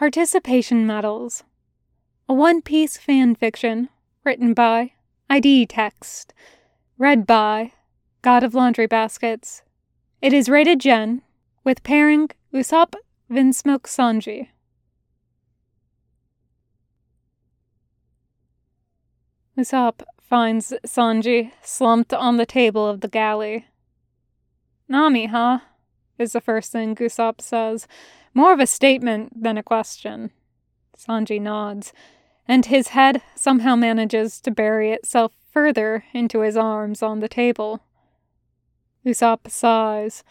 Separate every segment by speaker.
Speaker 1: Participation Medals. A One Piece fan fiction written by adietxt. Read by God of Laundry Baskets. It is rated Gen with pairing Usopp Vinsmoke Sanji. Usopp finds Sanji slumped on the table of the galley. Nami, huh? is the first thing Usopp says, more of a statement than a question. Sanji nods, and his head somehow manages to bury itself further into his arms on the table. Usopp sighs.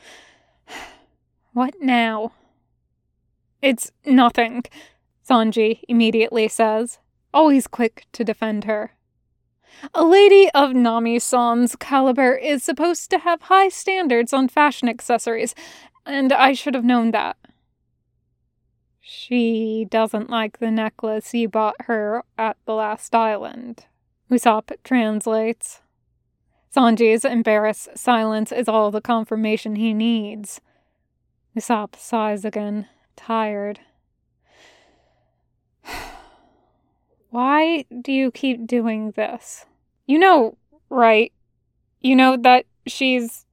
Speaker 1: What now? It's nothing, Sanji immediately says, always quick to defend her. A lady of Nami-san's caliber is supposed to have high standards on fashion accessories, and I should have known that. She doesn't like the necklace you bought her at the last island. Usopp translates. Sanji's embarrassed silence is all the confirmation he needs. Usopp sighs again, tired. Why do you keep doing this? You know, right? You know that she's.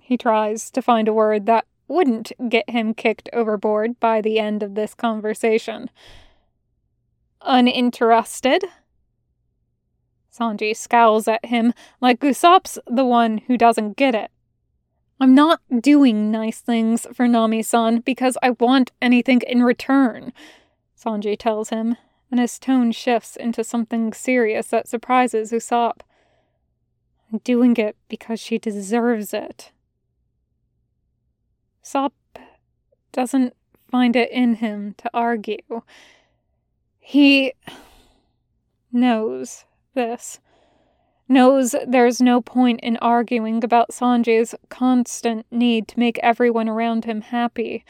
Speaker 1: He tries to find a word that wouldn't get him kicked overboard by the end of this conversation. Uninterested? Sanji scowls at him like Usopp's the one who doesn't get it. I'm not doing nice things for Nami san because I want anything in return, Sanji tells him, and his tone shifts into something serious that surprises Usopp. I'm doing it because she deserves it. Usopp doesn't find it in him to argue. He knows this. Knows there's no point in arguing about Sanji's constant need to make everyone around him happy.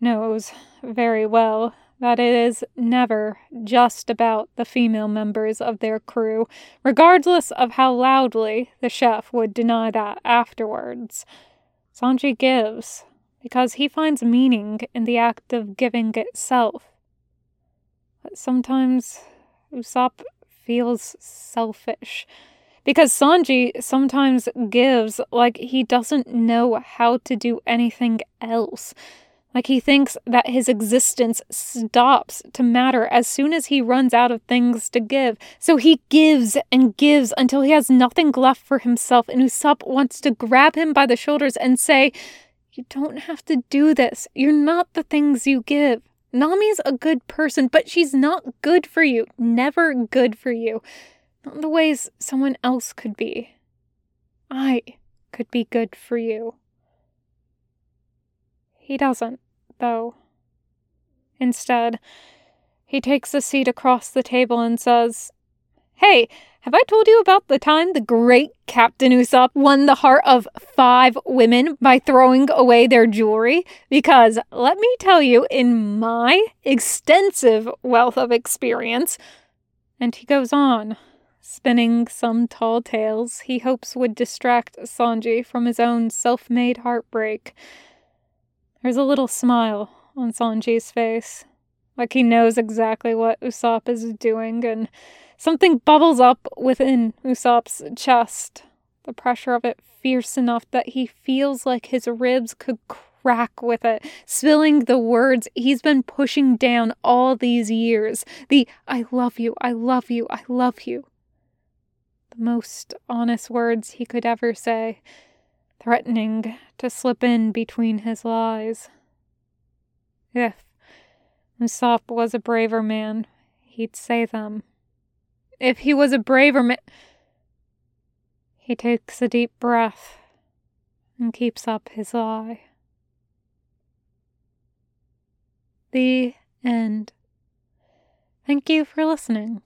Speaker 1: Knows very well that it is never just about the female members of their crew, regardless of how loudly the chef would deny that afterwards. Sanji gives because he finds meaning in the act of giving itself. But sometimes Usopp feels selfish because Sanji sometimes gives like he doesn't know how to do anything else. Like he thinks that his existence stops to matter as soon as he runs out of things to give. So he gives and gives until he has nothing left for himself, and Usopp wants to grab him by the shoulders and say, You don't have to do this. You're not the things you give. Nami's a good person, but she's not good for you. Never good for you. Not the ways someone else could be. I could be good for you. He doesn't, though. Instead, he takes a seat across the table and says, Hey, have I told you about the time the great Captain Usopp won the heart of five women by throwing away their jewelry? Because let me tell you, in my extensive wealth of experience, and he goes on, spinning some tall tales he hopes would distract Sanji from his own self made heartbreak. There's a little smile on Sanji's face, like he knows exactly what Usopp is doing, and something bubbles up within Usopp's chest. The pressure of it fierce enough that he feels like his ribs could crack with it, spilling the words he's been pushing down all these years. The I love you, I love you, I love you. The most honest words he could ever say threatening to slip in between his lies. If Usopp was a braver man, he'd say them. If he was a braver man. He takes a deep breath and keeps up his lie. The end. Thank you for listening.